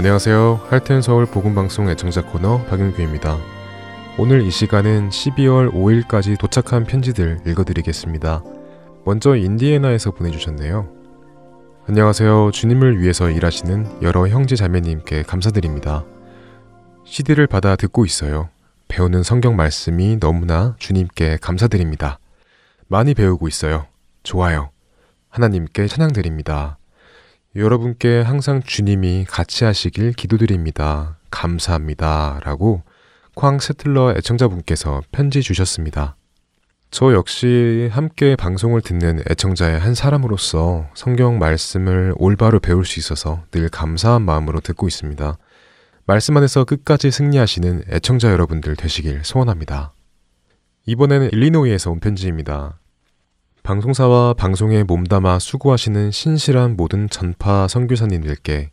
안녕하세요. 할텐 서울 복음방송 애청자 코너 박윤규입니다. 오늘 이 시간은 12월 5일까지 도착한 편지들 읽어드리겠습니다. 먼저 인디애나에서 보내주셨네요. 안녕하세요. 주님을 위해서 일하시는 여러 형제 자매님께 감사드립니다. CD를 받아 듣고 있어요. 배우는 성경 말씀이 너무나 주님께 감사드립니다. 많이 배우고 있어요. 좋아요. 하나님께 찬양드립니다. 여러분께 항상 주님이 같이 하시길 기도드립니다. 감사합니다. 라고 쾅 세틀러 애청자분께서 편지 주셨습니다. 저 역시 함께 방송을 듣는 애청자의 한 사람으로서 성경 말씀을 올바로 배울 수 있어서 늘 감사한 마음으로 듣고 있습니다. 말씀 안에서 끝까지 승리하시는 애청자 여러분들 되시길 소원합니다. 이번에는 일리노이에서 온 편지입니다. 방송사와 방송에 몸담아 수고하시는 신실한 모든 전파 선교사님들께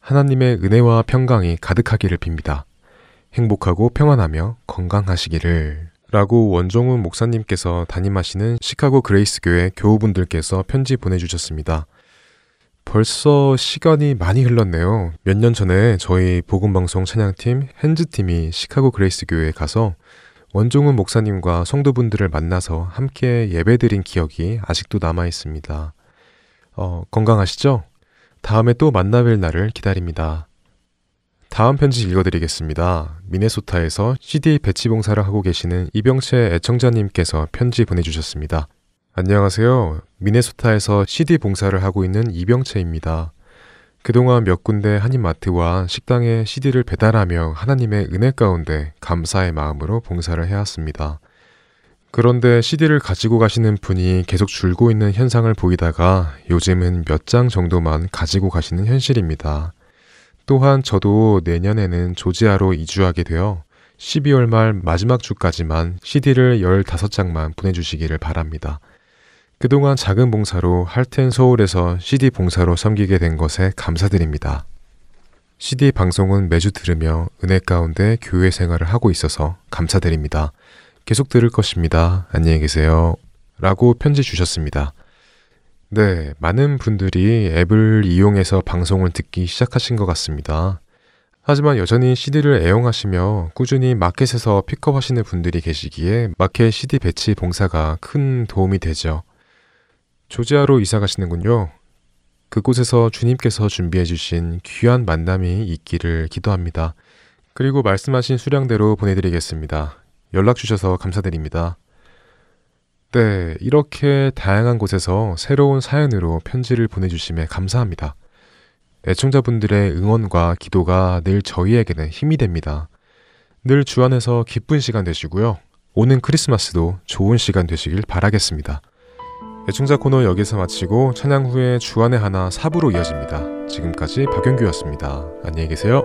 하나님의 은혜와 평강이 가득하기를 빕니다. 행복하고 평안하며 건강하시기를 라고 원종훈 목사님께서 담임하시는 시카고 그레이스 교회 교우분들께서 편지 보내주셨습니다. 벌써 시간이 많이 흘렀네요. 몇 년 전에 저희 복음방송 찬양팀 핸즈팀이 시카고 그레이스 교회에 가서 원종훈 목사님과 성도분들을 만나서 함께 예배드린 기억이 아직도 남아 있습니다. 어, 건강하시죠? 다음에 또 만나뵐 날을 기다립니다. 다음 편지 읽어드리겠습니다. 미네소타에서 CD 배치 봉사를 하고 계시는 이병채 애청자님께서 편지 보내주셨습니다. 안녕하세요. 미네소타에서 CD 봉사를 하고 있는 이병채입니다. 그동안 몇 군데 한인마트와 식당에 CD를 배달하며 하나님의 은혜 가운데 감사의 마음으로 봉사를 해왔습니다. 그런데 CD를 가지고 가시는 분이 계속 줄고 있는 현상을 보이다가 요즘은 몇 장 정도만 가지고 가시는 현실입니다. 또한 저도 내년에는 조지아로 이주하게 되어 12월 말 마지막 주까지만 CD를 15장만 보내주시기를 바랍니다. 그동안 작은 봉사로 할텐 서울에서 CD 봉사로 섬기게 된 것에 감사드립니다. CD 방송은 매주 들으며 은혜 가운데 교회 생활을 하고 있어서 감사드립니다. 계속 들을 것입니다. 안녕히 계세요. 라고 편지 주셨습니다. 네, 많은 분들이 앱을 이용해서 방송을 듣기 시작하신 것 같습니다. 하지만 여전히 CD를 애용하시며 꾸준히 마켓에서 픽업하시는 분들이 계시기에 마켓 CD 배치 봉사가 큰 도움이 되죠. 조지아로 이사 가시는군요. 그곳에서 주님께서 준비해 주신 귀한 만남이 있기를 기도합니다. 그리고 말씀하신 수량대로 보내드리겠습니다. 연락 주셔서 감사드립니다. 네, 이렇게 다양한 곳에서 새로운 사연으로 편지를 보내주심에 감사합니다. 애청자분들의 응원과 기도가 늘 저희에게는 힘이 됩니다. 늘 주 안에서 기쁜 시간 되시고요. 오는 크리스마스도 좋은 시간 되시길 바라겠습니다. 애청자 코너 여기서 마치고 찬양 후에 주안의 하나 4부로 이어집니다. 지금까지 박영규였습니다. 안녕히 계세요.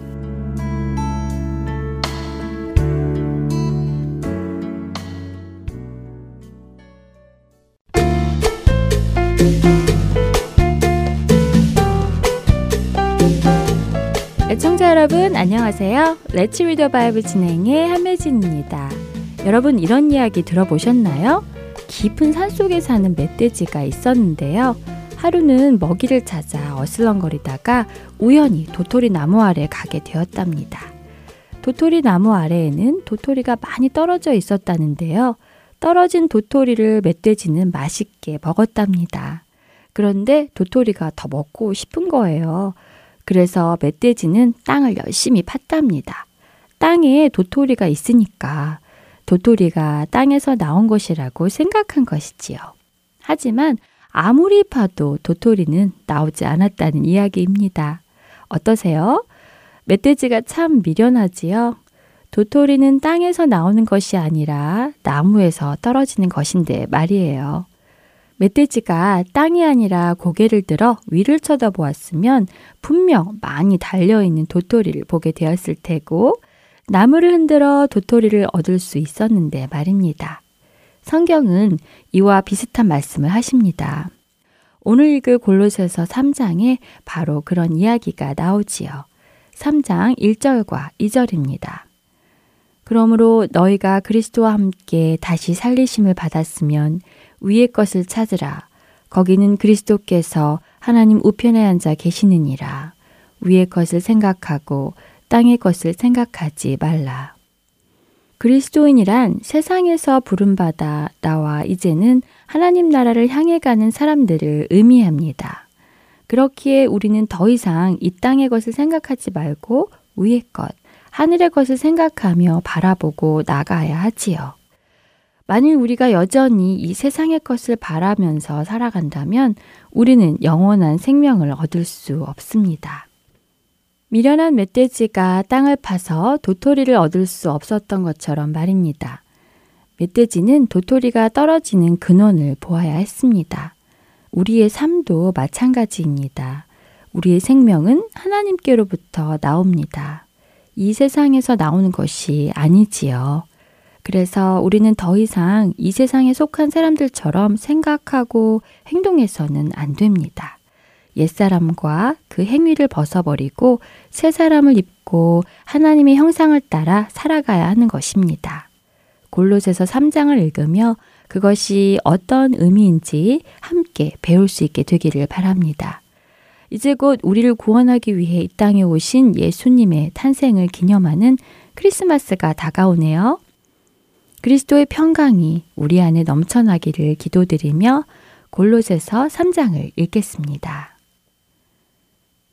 여러분 안녕하세요. Let's Read the Bible 진행의 한매진입니다. 여러분 이런 이야기 들어보셨나요? 깊은 산 속에 사는 멧돼지가 있었는데요. 하루는 먹이를 찾아 어슬렁거리다가 우연히 도토리 나무 아래 가게 되었답니다. 도토리 나무 아래에는 도토리가 많이 떨어져 있었다는데요. 떨어진 도토리를 멧돼지는 맛있게 먹었답니다. 그런데 도토리가 더 먹고 싶은 거예요. 그래서 멧돼지는 땅을 열심히 팠답니다. 땅에 도토리가 있으니까 도토리가 땅에서 나온 것이라고 생각한 것이지요. 하지만 아무리 파도 도토리는 나오지 않았다는 이야기입니다. 어떠세요? 멧돼지가 참 미련하지요? 도토리는 땅에서 나오는 것이 아니라 나무에서 떨어지는 것인데 말이에요. 멧돼지가 땅이 아니라 고개를 들어 위를 쳐다보았으면 분명 많이 달려있는 도토리를 보게 되었을 테고 나무를 흔들어 도토리를 얻을 수 있었는데 말입니다. 성경은 이와 비슷한 말씀을 하십니다. 오늘 읽을 골로새서 3장에 바로 그런 이야기가 나오지요. 3장 1절과 2절입니다. 그러므로 너희가 그리스도와 함께 다시 살리심을 받았으면 위의 것을 찾으라. 거기는 그리스도께서 하나님 우편에 앉아 계시느니라. 위의 것을 생각하고 땅의 것을 생각하지 말라. 그리스도인이란 세상에서 부름받아 나와 이제는 하나님 나라를 향해 가는 사람들을 의미합니다. 그렇기에 우리는 더 이상 이 땅의 것을 생각하지 말고 위의 것, 하늘의 것을 생각하며 바라보고 나가야 하지요. 만일 우리가 여전히 이 세상의 것을 바라면서 살아간다면 우리는 영원한 생명을 얻을 수 없습니다. 미련한 멧돼지가 땅을 파서 도토리를 얻을 수 없었던 것처럼 말입니다. 멧돼지는 도토리가 떨어지는 근원을 보아야 했습니다. 우리의 삶도 마찬가지입니다. 우리의 생명은 하나님께로부터 나옵니다. 이 세상에서 나오는 것이 아니지요. 그래서 우리는 더 이상 이 세상에 속한 사람들처럼 생각하고 행동해서는 안 됩니다. 옛사람과 그 행위를 벗어버리고 새 사람을 입고 하나님의 형상을 따라 살아가야 하는 것입니다. 골로새서 3장을 읽으며 그것이 어떤 의미인지 함께 배울 수 있게 되기를 바랍니다. 이제 곧 우리를 구원하기 위해 이 땅에 오신 예수님의 탄생을 기념하는 크리스마스가 다가오네요. 그리스도의 평강이 우리 안에 넘쳐나기를 기도드리며 골로새서 3장을 읽겠습니다.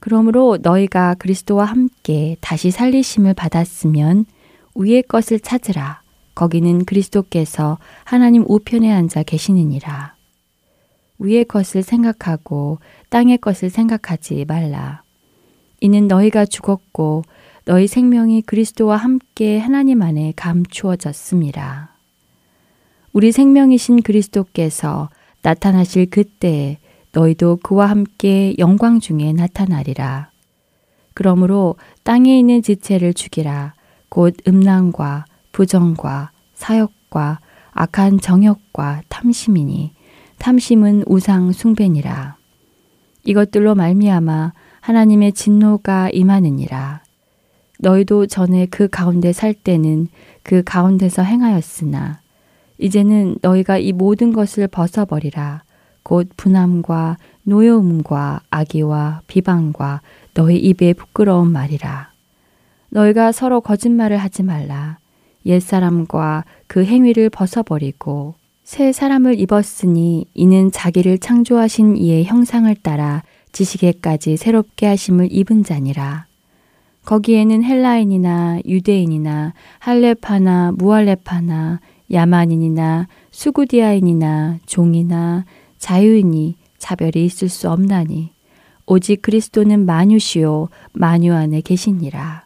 그러므로 너희가 그리스도와 함께 다시 살리심을 받았으면 위의 것을 찾으라. 거기는 그리스도께서 하나님 우편에 앉아 계시느니라. 위의 것을 생각하고 땅의 것을 생각하지 말라. 이는 너희가 죽었고 너희 생명이 그리스도와 함께 하나님 안에 감추어졌습니다. 우리 생명이신 그리스도께서 나타나실 그때에 너희도 그와 함께 영광 중에 나타나리라. 그러므로 땅에 있는 지체를 죽이라. 곧 음란과 부정과 사욕과 악한 정욕과 탐심이니 탐심은 우상 숭배니라. 이것들로 말미암아 하나님의 진노가 임하느니라. 너희도 전에 그 가운데 살 때는 그 가운데서 행하였으나 이제는 너희가 이 모든 것을 벗어버리라. 곧 분함과 노여움과 악의와 비방과 너희 입에 부끄러운 말이라. 너희가 서로 거짓말을 하지 말라. 옛 사람과 그 행위를 벗어버리고 새 사람을 입었으니 이는 자기를 창조하신 이의 형상을 따라 지식에까지 새롭게 하심을 입은 자니라. 거기에는 헬라인이나 유대인이나 할레파나 무할레파나 야만인이나 수구디아인이나 종이나 자유인이 차별이 있을 수 없나니 오직 그리스도는 만유시요 만유 안에 계시니라.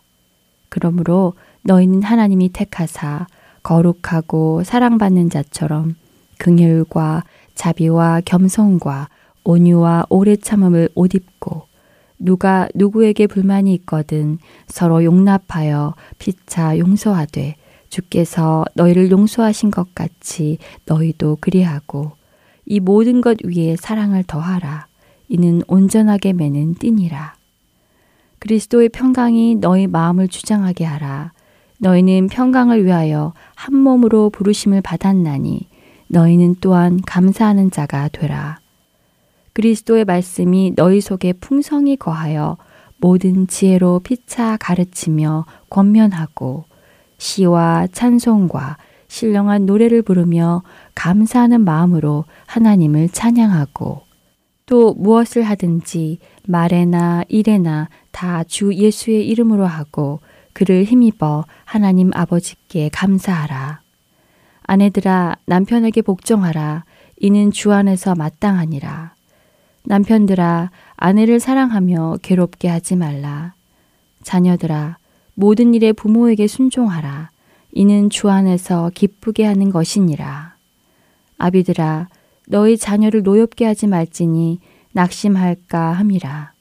그러므로 너희는 하나님이 택하사 거룩하고 사랑받는 자처럼 긍휼과 자비와 겸손과 온유와 오래 참음을 옷 입고 누가 누구에게 불만이 있거든 서로 용납하여 피차 용서하되 주께서 너희를 용서하신 것 같이 너희도 그리하고 이 모든 것 위에 사랑을 더하라. 이는 온전하게 매는 띠니라. 그리스도의 평강이 너희 마음을 주장하게 하라. 너희는 평강을 위하여 한 몸으로 부르심을 받았나니 너희는 또한 감사하는 자가 되라. 그리스도의 말씀이 너희 속에 풍성히 거하여 모든 지혜로 피차 가르치며 권면하고 시와 찬송과 신령한 노래를 부르며 감사하는 마음으로 하나님을 찬양하고 또 무엇을 하든지 말에나 일에나 다 주 예수의 이름으로 하고 그를 힘입어 하나님 아버지께 감사하라. 아내들아 남편에게 복종하라. 이는 주 안에서 마땅하니라. 남편들아 아내를 사랑하며 괴롭게 하지 말라. 자녀들아 모든 일에 부모에게 순종하라. 이는 주 안에서 기쁘게 하는 것이니라. 아비들아 너희 자녀를 노엽게 하지 말지니 낙심할까 함이라.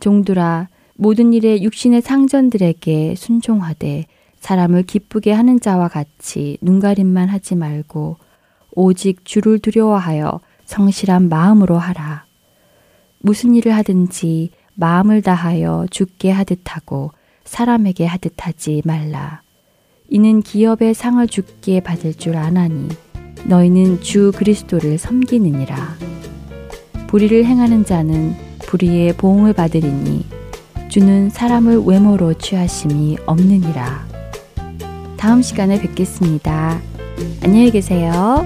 종들아 모든 일에 육신의 상전들에게 순종하되 사람을 기쁘게 하는 자와 같이 눈가림만 하지 말고 오직 주를 두려워하여 성실한 마음으로 하라. 무슨 일을 하든지 마음을 다하여 죽게 하듯 하고 사람에게 하듯 하지 말라. 이는 기업의 상을 죽게 받을 줄 아나니 너희는 주 그리스도를 섬기느니라. 불의를 행하는 자는 불의의 보응을 받으리니 주는 사람을 외모로 취하심이 없느니라. 다음 시간에 뵙겠습니다. 안녕히 계세요.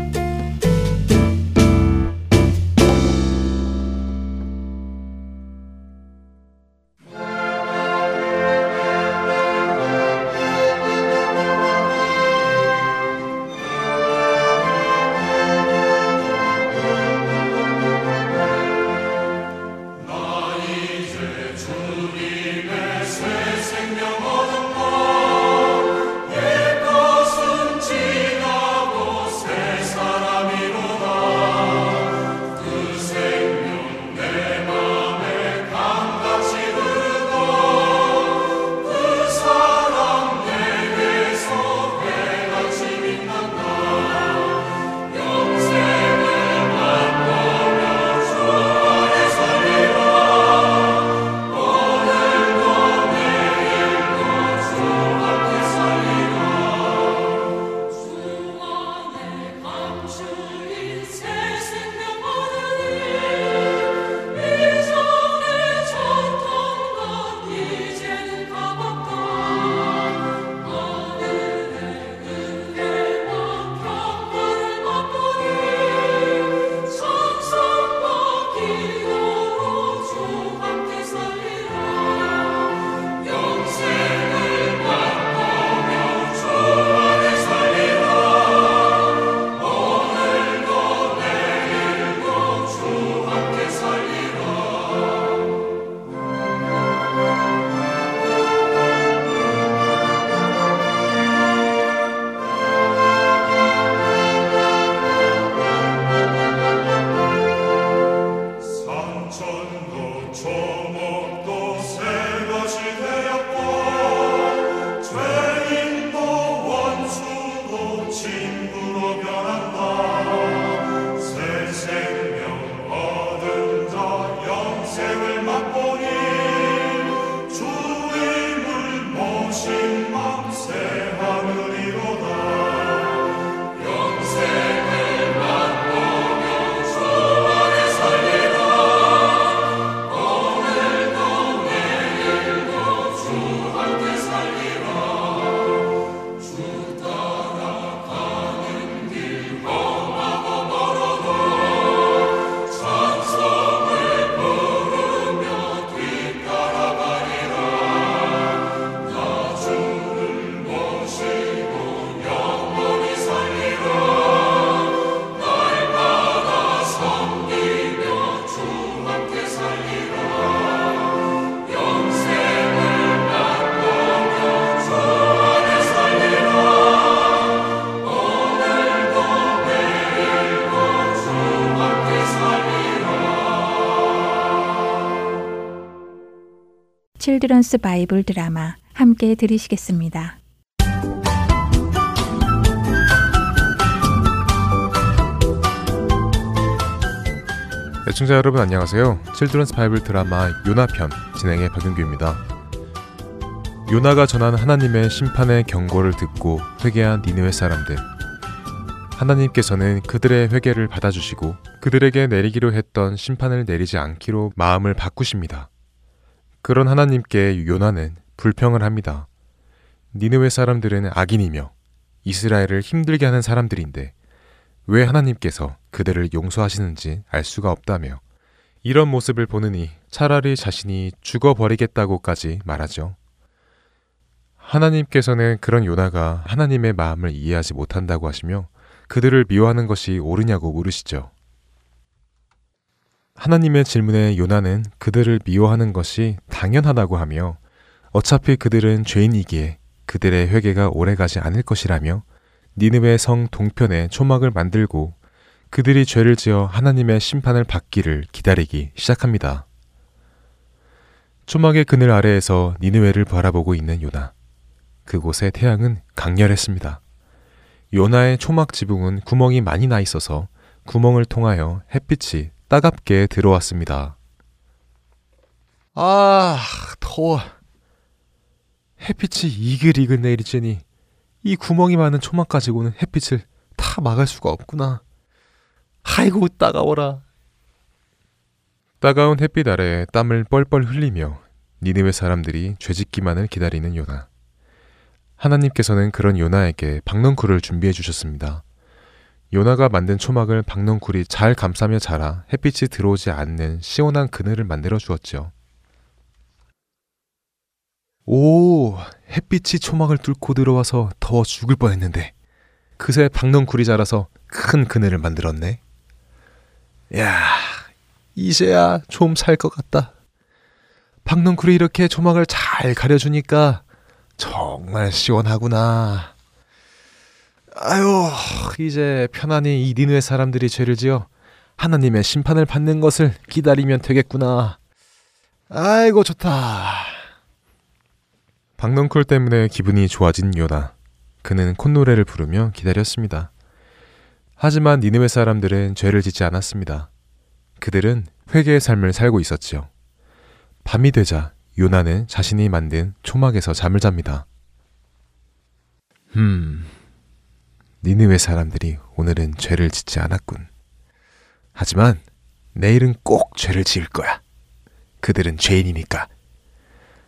Children's Bible Drama 함께 들으시겠습니다. 애청자 여러분 안녕하세요. Children's Bible Drama 요나편 진행의 박윤규입니다. 요나가 전한 하나님의 심판의 경고를 듣고 회개한 니느웨 사람들. 하나님께서는 그들의 회개를 받아주시고 그들에게 내리기로 했던 심판을 내리지 않기로 마음을 바꾸십니다. 그런 하나님께 요나는 불평을 합니다. 니느웨 사람들은 악인이며 이스라엘을 힘들게 하는 사람들인데 왜 하나님께서 그들을 용서하시는지 알 수가 없다며 이런 모습을 보느니 차라리 자신이 죽어버리겠다고까지 말하죠. 하나님께서는 그런 요나가 하나님의 마음을 이해하지 못한다고 하시며 그들을 미워하는 것이 옳으냐고 물으시죠. 하나님의 질문에 요나는 그들을 미워하는 것이 당연하다고 하며 어차피 그들은 죄인이기에 그들의 회개가 오래가지 않을 것이라며 니느웨 성 동편에 초막을 만들고 그들이 죄를 지어 하나님의 심판을 받기를 기다리기 시작합니다. 초막의 그늘 아래에서 니느웨를 바라보고 있는 요나. 그곳의 태양은 강렬했습니다. 요나의 초막 지붕은 구멍이 많이 나 있어서 구멍을 통하여 햇빛이 따갑게 들어왔습니다. 아, 더워. 햇빛이 이글이글 내리쬐니 이 구멍이 많은 초막 가지고는 햇빛을 다 막을 수가 없구나. 아이고 따가워라. 따가운 햇빛 아래 땀을 뻘뻘 흘리며 니느웨 사람들이 죄짓기만을 기다리는 요나. 하나님께서는 그런 요나에게 박넝쿨을 준비해 주셨습니다. 요나가 만든 초막을 박넝쿨이 잘 감싸며 자라 햇빛이 들어오지 않는 시원한 그늘을 만들어 주었죠. 오, 햇빛이 초막을 뚫고 들어와서 더워 죽을 뻔했는데 그새 박넝쿨이 자라서 큰 그늘을 만들었네. 야, 이제야 좀 살 것 같다. 박넝쿨이 이렇게 초막을 잘 가려주니까 정말 시원하구나. 아유, 이제 편안히 이 니누의 사람들이 죄를 지어 하나님의 심판을 받는 것을 기다리면 되겠구나. 아이고, 좋다. 박넝쿨 때문에 기분이 좋아진 요나. 그는 콧노래를 부르며 기다렸습니다. 하지만 니느웨 사람들은 죄를 짓지 않았습니다. 그들은 회개의 삶을 살고 있었지요. 밤이 되자 요나는 자신이 만든 초막에서 잠을 잡니다. 음, 니느웨 사람들이 오늘은 죄를 짓지 않았군. 하지만 내일은 꼭 죄를 지을 거야. 그들은 죄인이니까.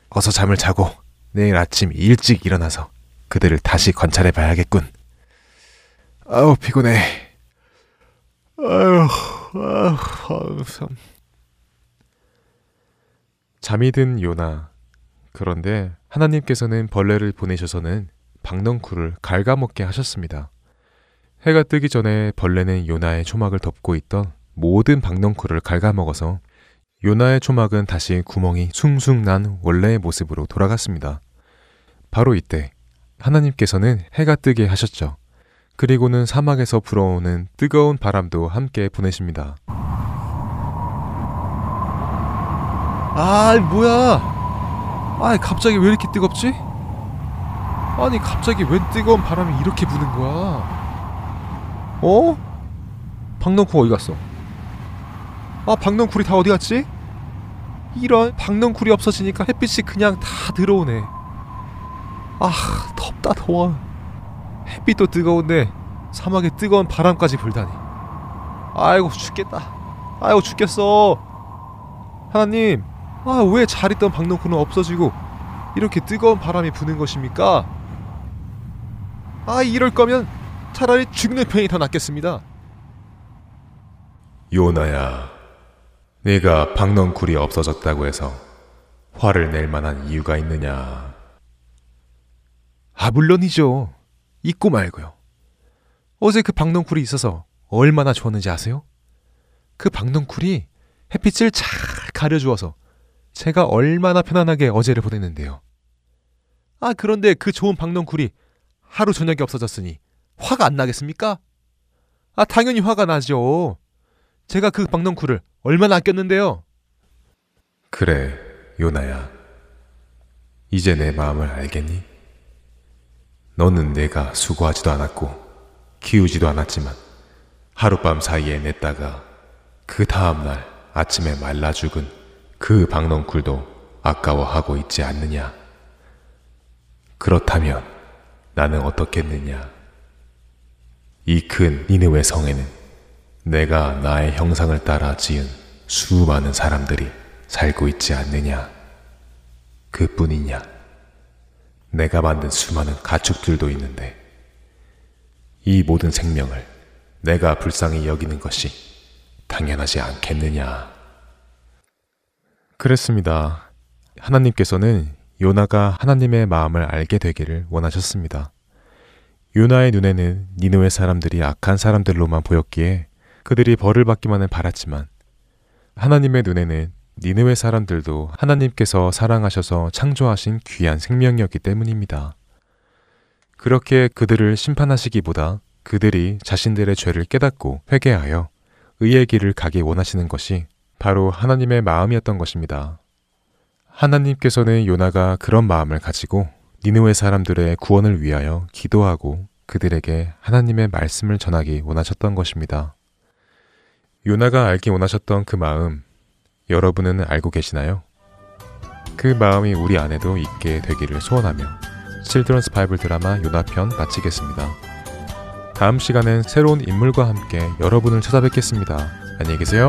어서 잠을 자고 내일 아침 일찍 일어나서 그들을 다시 관찰해 봐야겠군. 아우 피곤해. 아유, 아유, 아유 참. 잠이 든 요나. 그런데 하나님께서는 벌레를 보내셔서는 박넝쿨을 갉아먹게 하셨습니다. 해가 뜨기 전에 벌레는 요나의 초막을 덮고 있던 모든 박넝쿨을 갉아먹어서 요나의 초막은 다시 구멍이 숭숭 난 원래의 모습으로 돌아갔습니다. 바로 이때 하나님께서는 해가 뜨게 하셨죠. 그리고는 사막에서 불어오는 뜨거운 바람도 함께 보내십니다. 아, 뭐야? 아, 갑자기 왜 이렇게 뜨겁지? 아니, 갑자기 웬 뜨거운 바람이 이렇게 부는 거야? 어? 박넝쿨 어디 갔어? 아, 박넝쿨이 다 어디 갔지? 이런 박넝쿨이 없어지니까 햇빛이 그냥 다 들어오네. 아, 덥다 더워. 햇빛도 뜨거운데 사막에 뜨거운 바람까지 불다니. 아이고 죽겠다. 아이고 죽겠어. 하나님, 아 왜 잘 있던 박농쿨은 없어지고 이렇게 뜨거운 바람이 부는 것입니까? 아 이럴 거면 차라리 죽는 편이 더 낫겠습니다. 요나야, 네가 박넝쿨이 없어졌다고 해서 화를 낼 만한 이유가 있느냐? 아 물론이죠. 있고 말고요. 어제 그 박넝쿨이 있어서 얼마나 좋았는지 아세요? 그 박넝쿨이 햇빛을 잘 가려주어서 제가 얼마나 편안하게 어제를 보냈는데요. 아, 그런데 그 좋은 박넝쿨이 하루 저녁에 없어졌으니 화가 안 나겠습니까? 아, 당연히 화가 나죠. 제가 그 박넝쿨을 얼마나 아꼈는데요. 그래, 요나야. 이제 내 마음을 알겠니? 너는 내가 수고하지도 않았고 키우지도 않았지만 하룻밤 사이에 냈다가 그 다음날 아침에 말라 죽은 그 박넝쿨도 아까워하고 있지 않느냐? 그렇다면 나는 어떻겠느냐? 이 큰 니느웨 성에는 내가 나의 형상을 따라 지은 수많은 사람들이 살고 있지 않느냐? 그뿐이냐? 내가 만든 수많은 가축들도 있는데 이 모든 생명을 내가 불쌍히 여기는 것이 당연하지 않겠느냐? 그랬습니다. 하나님께서는 요나가 하나님의 마음을 알게 되기를 원하셨습니다. 요나의 눈에는 니느웨 사람들이 악한 사람들로만 보였기에 그들이 벌을 받기만을 바랐지만 하나님의 눈에는 니느웨 사람들도 하나님께서 사랑하셔서 창조하신 귀한 생명이었기 때문입니다. 그렇게 그들을 심판하시기보다 그들이 자신들의 죄를 깨닫고 회개하여 의의 길을 가기 원하시는 것이 바로 하나님의 마음이었던 것입니다. 하나님께서는 요나가 그런 마음을 가지고 니느웨 사람들의 구원을 위하여 기도하고 그들에게 하나님의 말씀을 전하기 원하셨던 것입니다. 요나가 알기 원하셨던 그 마음, 여러분은 알고 계시나요? 그 마음이 우리 안에도 있게 되기를 소원하며 칠드런스 바이블 드라마 요나편 마치겠습니다. 다음 시간엔 새로운 인물과 함께 여러분을 찾아뵙겠습니다. 안녕히 계세요.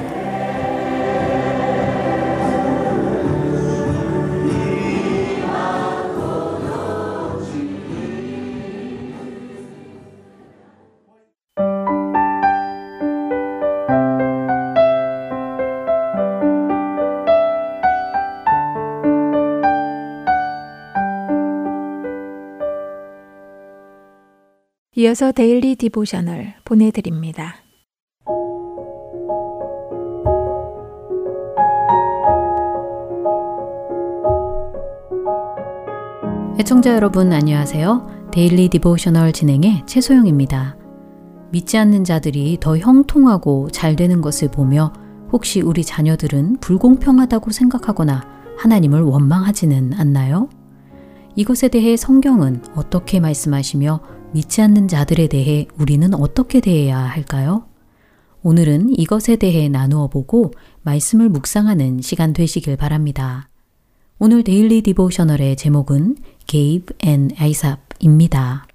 이어서 Daily Devotional 보내드립니다. 애청자 여러분 안녕하세요. Daily Devotional 진행의 최소영입니다. 믿지 않는 자들이 더 형통하고 잘 되는 것을 보며 혹시 우리 자녀들은 불공평하다고 생각하거나 하나님을 원망하지는 않나요? 이것에 대해 성경은 어떻게 말씀하시며 믿지 않는 자들에 대해 우리는 어떻게 대해야 할까요? 오늘은 이것에 대해 나누어 보고 말씀을 묵상하는 시간 되시길 바랍니다. 오늘 Daily Devotional의 제목은 Gabe and Asaph입니다.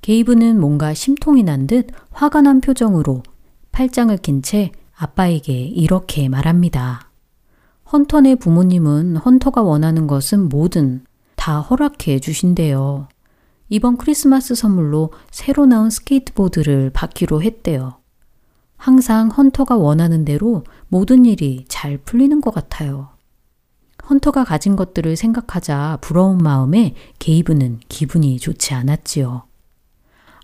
게이브는 뭔가 심통이 난 듯 화가 난 표정으로 팔짱을 낀 채 아빠에게 이렇게 말합니다. 헌터네 부모님은 헌터가 원하는 것은 뭐든 다 허락해 주신대요. 이번 크리스마스 선물로 새로 나온 스케이트보드를 받기로 했대요. 항상 헌터가 원하는 대로 모든 일이 잘 풀리는 것 같아요. 헌터가 가진 것들을 생각하자 부러운 마음에 게이브는 기분이 좋지 않았지요.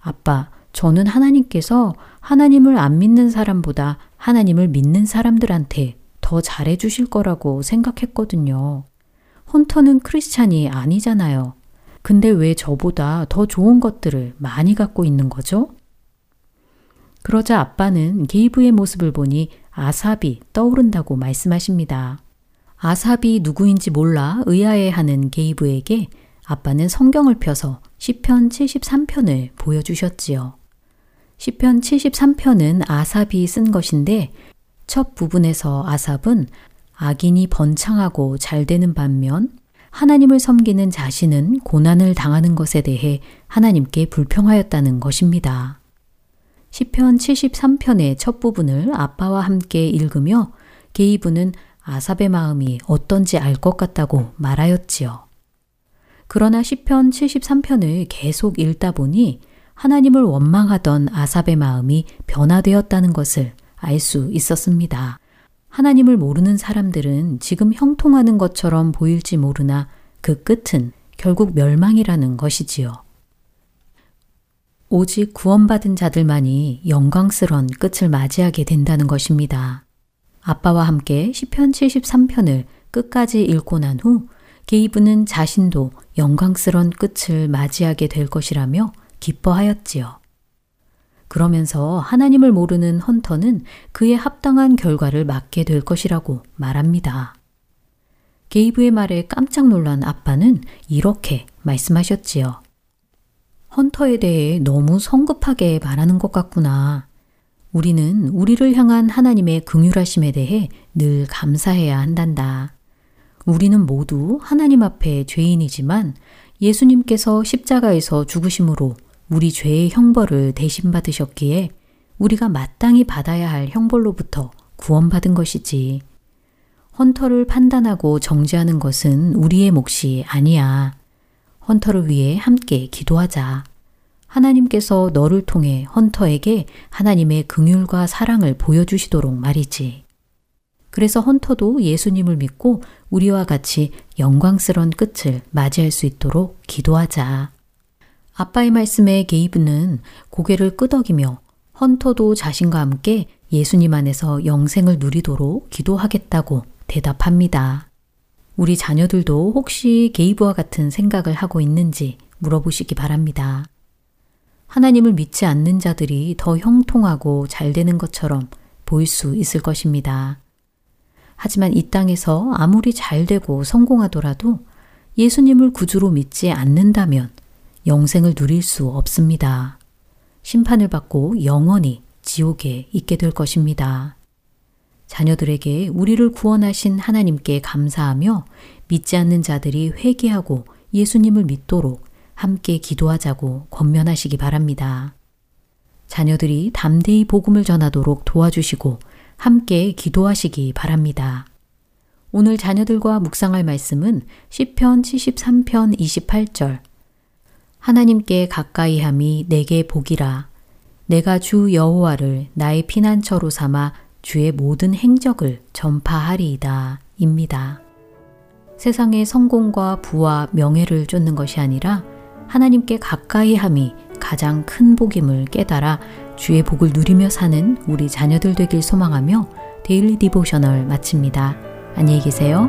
아빠, 저는 하나님께서 하나님을 안 믿는 사람보다 하나님을 믿는 사람들한테 더 잘해 주실 거라고 생각했거든요. 헌터는 크리스찬이 아니잖아요. 근데 왜 저보다 더 좋은 것들을 많이 갖고 있는 거죠? 그러자 아빠는 게이브의 모습을 보니 아삽이 떠오른다고 말씀하십니다. 아삽이 누구인지 몰라 의아해하는 게이브에게 아빠는 성경을 펴서 시편 73편을 보여주셨지요. 시편 73편은 아삽이 쓴 것인데 첫 부분에서 아삽은 악인이 번창하고 잘 되는 반면 하나님을 섬기는 자신은 고난을 당하는 것에 대해 하나님께 불평하였다는 것입니다. 시편 73편의 첫 부분을 아빠와 함께 읽으며 게이브는 아삽의 마음이 어떤지 알 것 같다고 말하였지요. 그러나 시편 73편을 계속 읽다 보니 하나님을 원망하던 아삽의 마음이 변화되었다는 것을 알 수 있었습니다. 하나님을 모르는 사람들은 지금 형통하는 것처럼 보일지 모르나 그 끝은 결국 멸망이라는 것이지요. 오직 구원받은 자들만이 영광스런 끝을 맞이하게 된다는 것입니다. 아빠와 함께 시편 73편을 끝까지 읽고 난 후 게이브는 자신도 영광스런 끝을 맞이하게 될 것이라며 기뻐하였지요. 그러면서 하나님을 모르는 헌터는 그에 합당한 결과를 맞게 될 것이라고 말합니다. 게이브의 말에 깜짝 놀란 아빠는 이렇게 말씀하셨지요. 헌터에 대해 너무 성급하게 말하는 것 같구나. 우리는 우리를 향한 하나님의 긍휼하심에 대해 늘 감사해야 한단다. 우리는 모두 하나님 앞에 죄인이지만 예수님께서 십자가에서 죽으심으로 우리 죄의 형벌을 대신 받으셨기에 우리가 마땅히 받아야 할 형벌로부터 구원받은 것이지. 헌터를 판단하고 정지하는 것은 우리의 몫이 아니야. 헌터를 위해 함께 기도하자. 하나님께서 너를 통해 헌터에게 하나님의 긍휼과 사랑을 보여주시도록 말이지. 그래서 헌터도 예수님을 믿고 우리와 같이 영광스러운 끝을 맞이할 수 있도록 기도하자. 아빠의 말씀에 게이브는 고개를 끄덕이며 헌터도 자신과 함께 예수님 안에서 영생을 누리도록 기도하겠다고 대답합니다. 우리 자녀들도 혹시 게이브와 같은 생각을 하고 있는지 물어보시기 바랍니다. 하나님을 믿지 않는 자들이 더 형통하고 잘 되는 것처럼 보일 수 있을 것입니다. 하지만 이 땅에서 아무리 잘 되고 성공하더라도 예수님을 구주로 믿지 않는다면 영생을 누릴 수 없습니다. 심판을 받고 영원히 지옥에 있게 될 것입니다. 자녀들에게 우리를 구원하신 하나님께 감사하며 믿지 않는 자들이 회개하고 예수님을 믿도록 함께 기도하자고 권면하시기 바랍니다. 자녀들이 담대히 복음을 전하도록 도와주시고 함께 기도하시기 바랍니다. 오늘 자녀들과 묵상할 말씀은 시편 73편 28절 하나님께 가까이 함이 내게 복이라 내가 주 여호와를 나의 피난처로 삼아 주의 모든 행적을 전파하리이다. 입니다. 세상의 성공과 부와 명예를 쫓는 것이 아니라 하나님께 가까이 함이 가장 큰 복임을 깨달아 주의 복을 누리며 사는 우리 자녀들 되길 소망하며 daily devotional 마칩니다. 안녕히 계세요.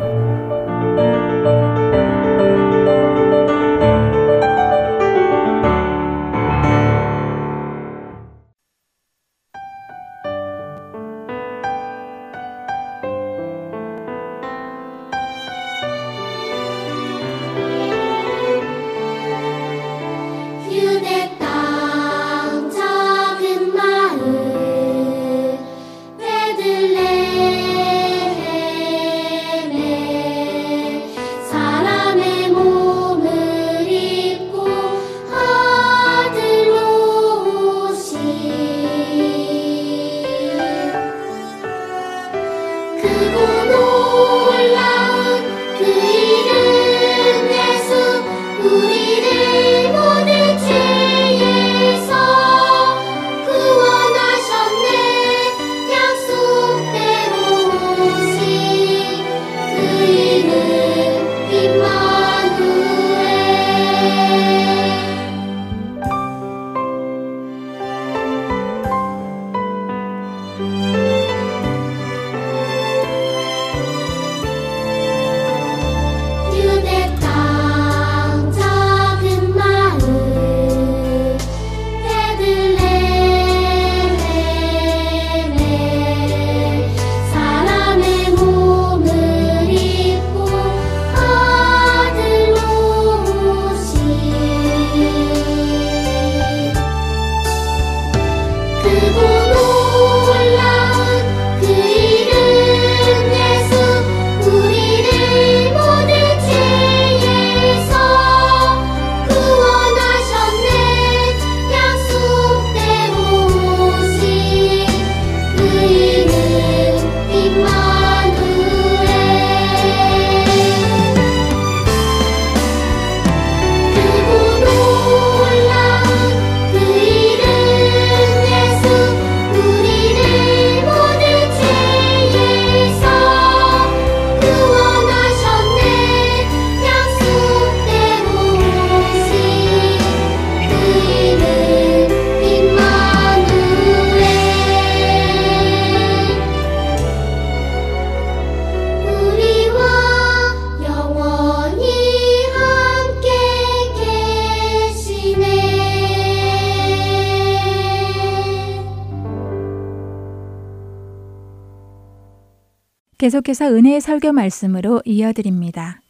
계속해서 은혜의 설교 말씀으로 이어드립니다.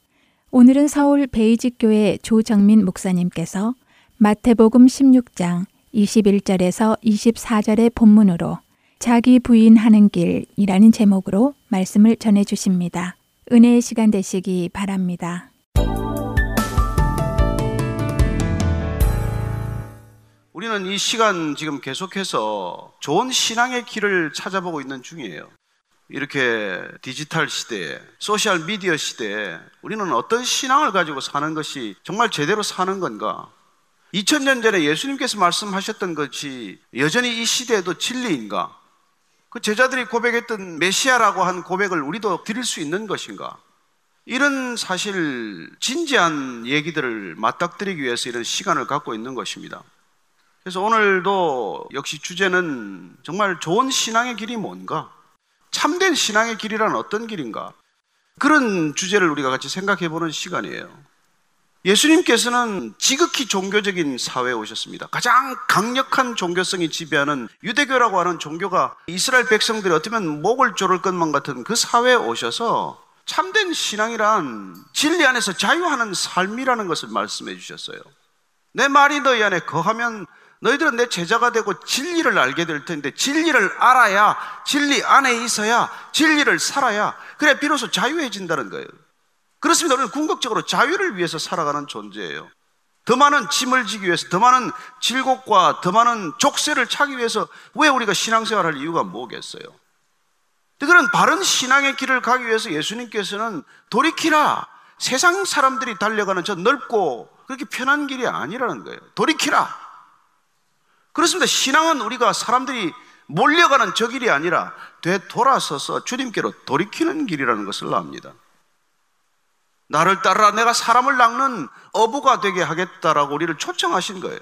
오늘은 서울 베이직교회 조정민 목사님께서 마태복음 16장 21절에서 24절의 본문으로 자기 부인하는 길이라는 제목으로 말씀을 전해 주십니다. 은혜의 시간 되시기 바랍니다. 우리는 이 시간 지금 계속해서 좋은 신앙의 길을 찾아보고 있는 중이에요. 이렇게 디지털 시대에, 소셜 미디어 시대에 우리는 어떤 신앙을 가지고 사는 것이 정말 제대로 사는 건가? 2000년 전에 예수님께서 말씀하셨던 것이 여전히 이 시대에도 진리인가? 그 제자들이 고백했던 메시아라고 한 고백을 우리도 드릴 수 있는 것인가? 이런 사실 진지한 얘기들을 맞닥뜨리기 위해서 이런 시간을 갖고 있는 것입니다. 그래서 오늘도 역시 주제는 정말 좋은 신앙의 길이 뭔가? 참된 신앙의 길이란 어떤 길인가? 그런 주제를 우리가 같이 생각해 보는 시간이에요. 예수님께서는 지극히 종교적인 사회에 오셨습니다. 가장 강력한 종교성이 지배하는 유대교라고 하는 종교가 이스라엘 백성들이 어쩌면 목을 조를 것만 같은 그 사회에 오셔서 참된 신앙이란 진리 안에서 자유하는 삶이라는 것을 말씀해 주셨어요. 내 말이 너희 안에 거하면 너희들은 내 제자가 되고 진리를 알게 될 텐데 진리를 알아야 진리 안에 있어야 진리를 살아야 그래 비로소 자유해진다는 거예요. 그렇습니다. 우리는 궁극적으로 자유를 위해서 살아가는 존재예요. 더 많은 짐을 지기 위해서, 더 많은 질곡과 더 많은 족쇄를 차기 위해서 왜 우리가 신앙생활 할 이유가 뭐겠어요? 그런 바른 신앙의 길을 가기 위해서 예수님께서는 돌이키라. 세상 사람들이 달려가는 저 넓고 그렇게 편한 길이 아니라는 거예요. 돌이키라. 그렇습니다. 신앙은 우리가 사람들이 몰려가는 저 길이 아니라 되돌아서서 주님께로 돌이키는 길이라는 것을 압니다. 나를 따라 내가 사람을 낚는 어부가 되게 하겠다라고 우리를 초청하신 거예요.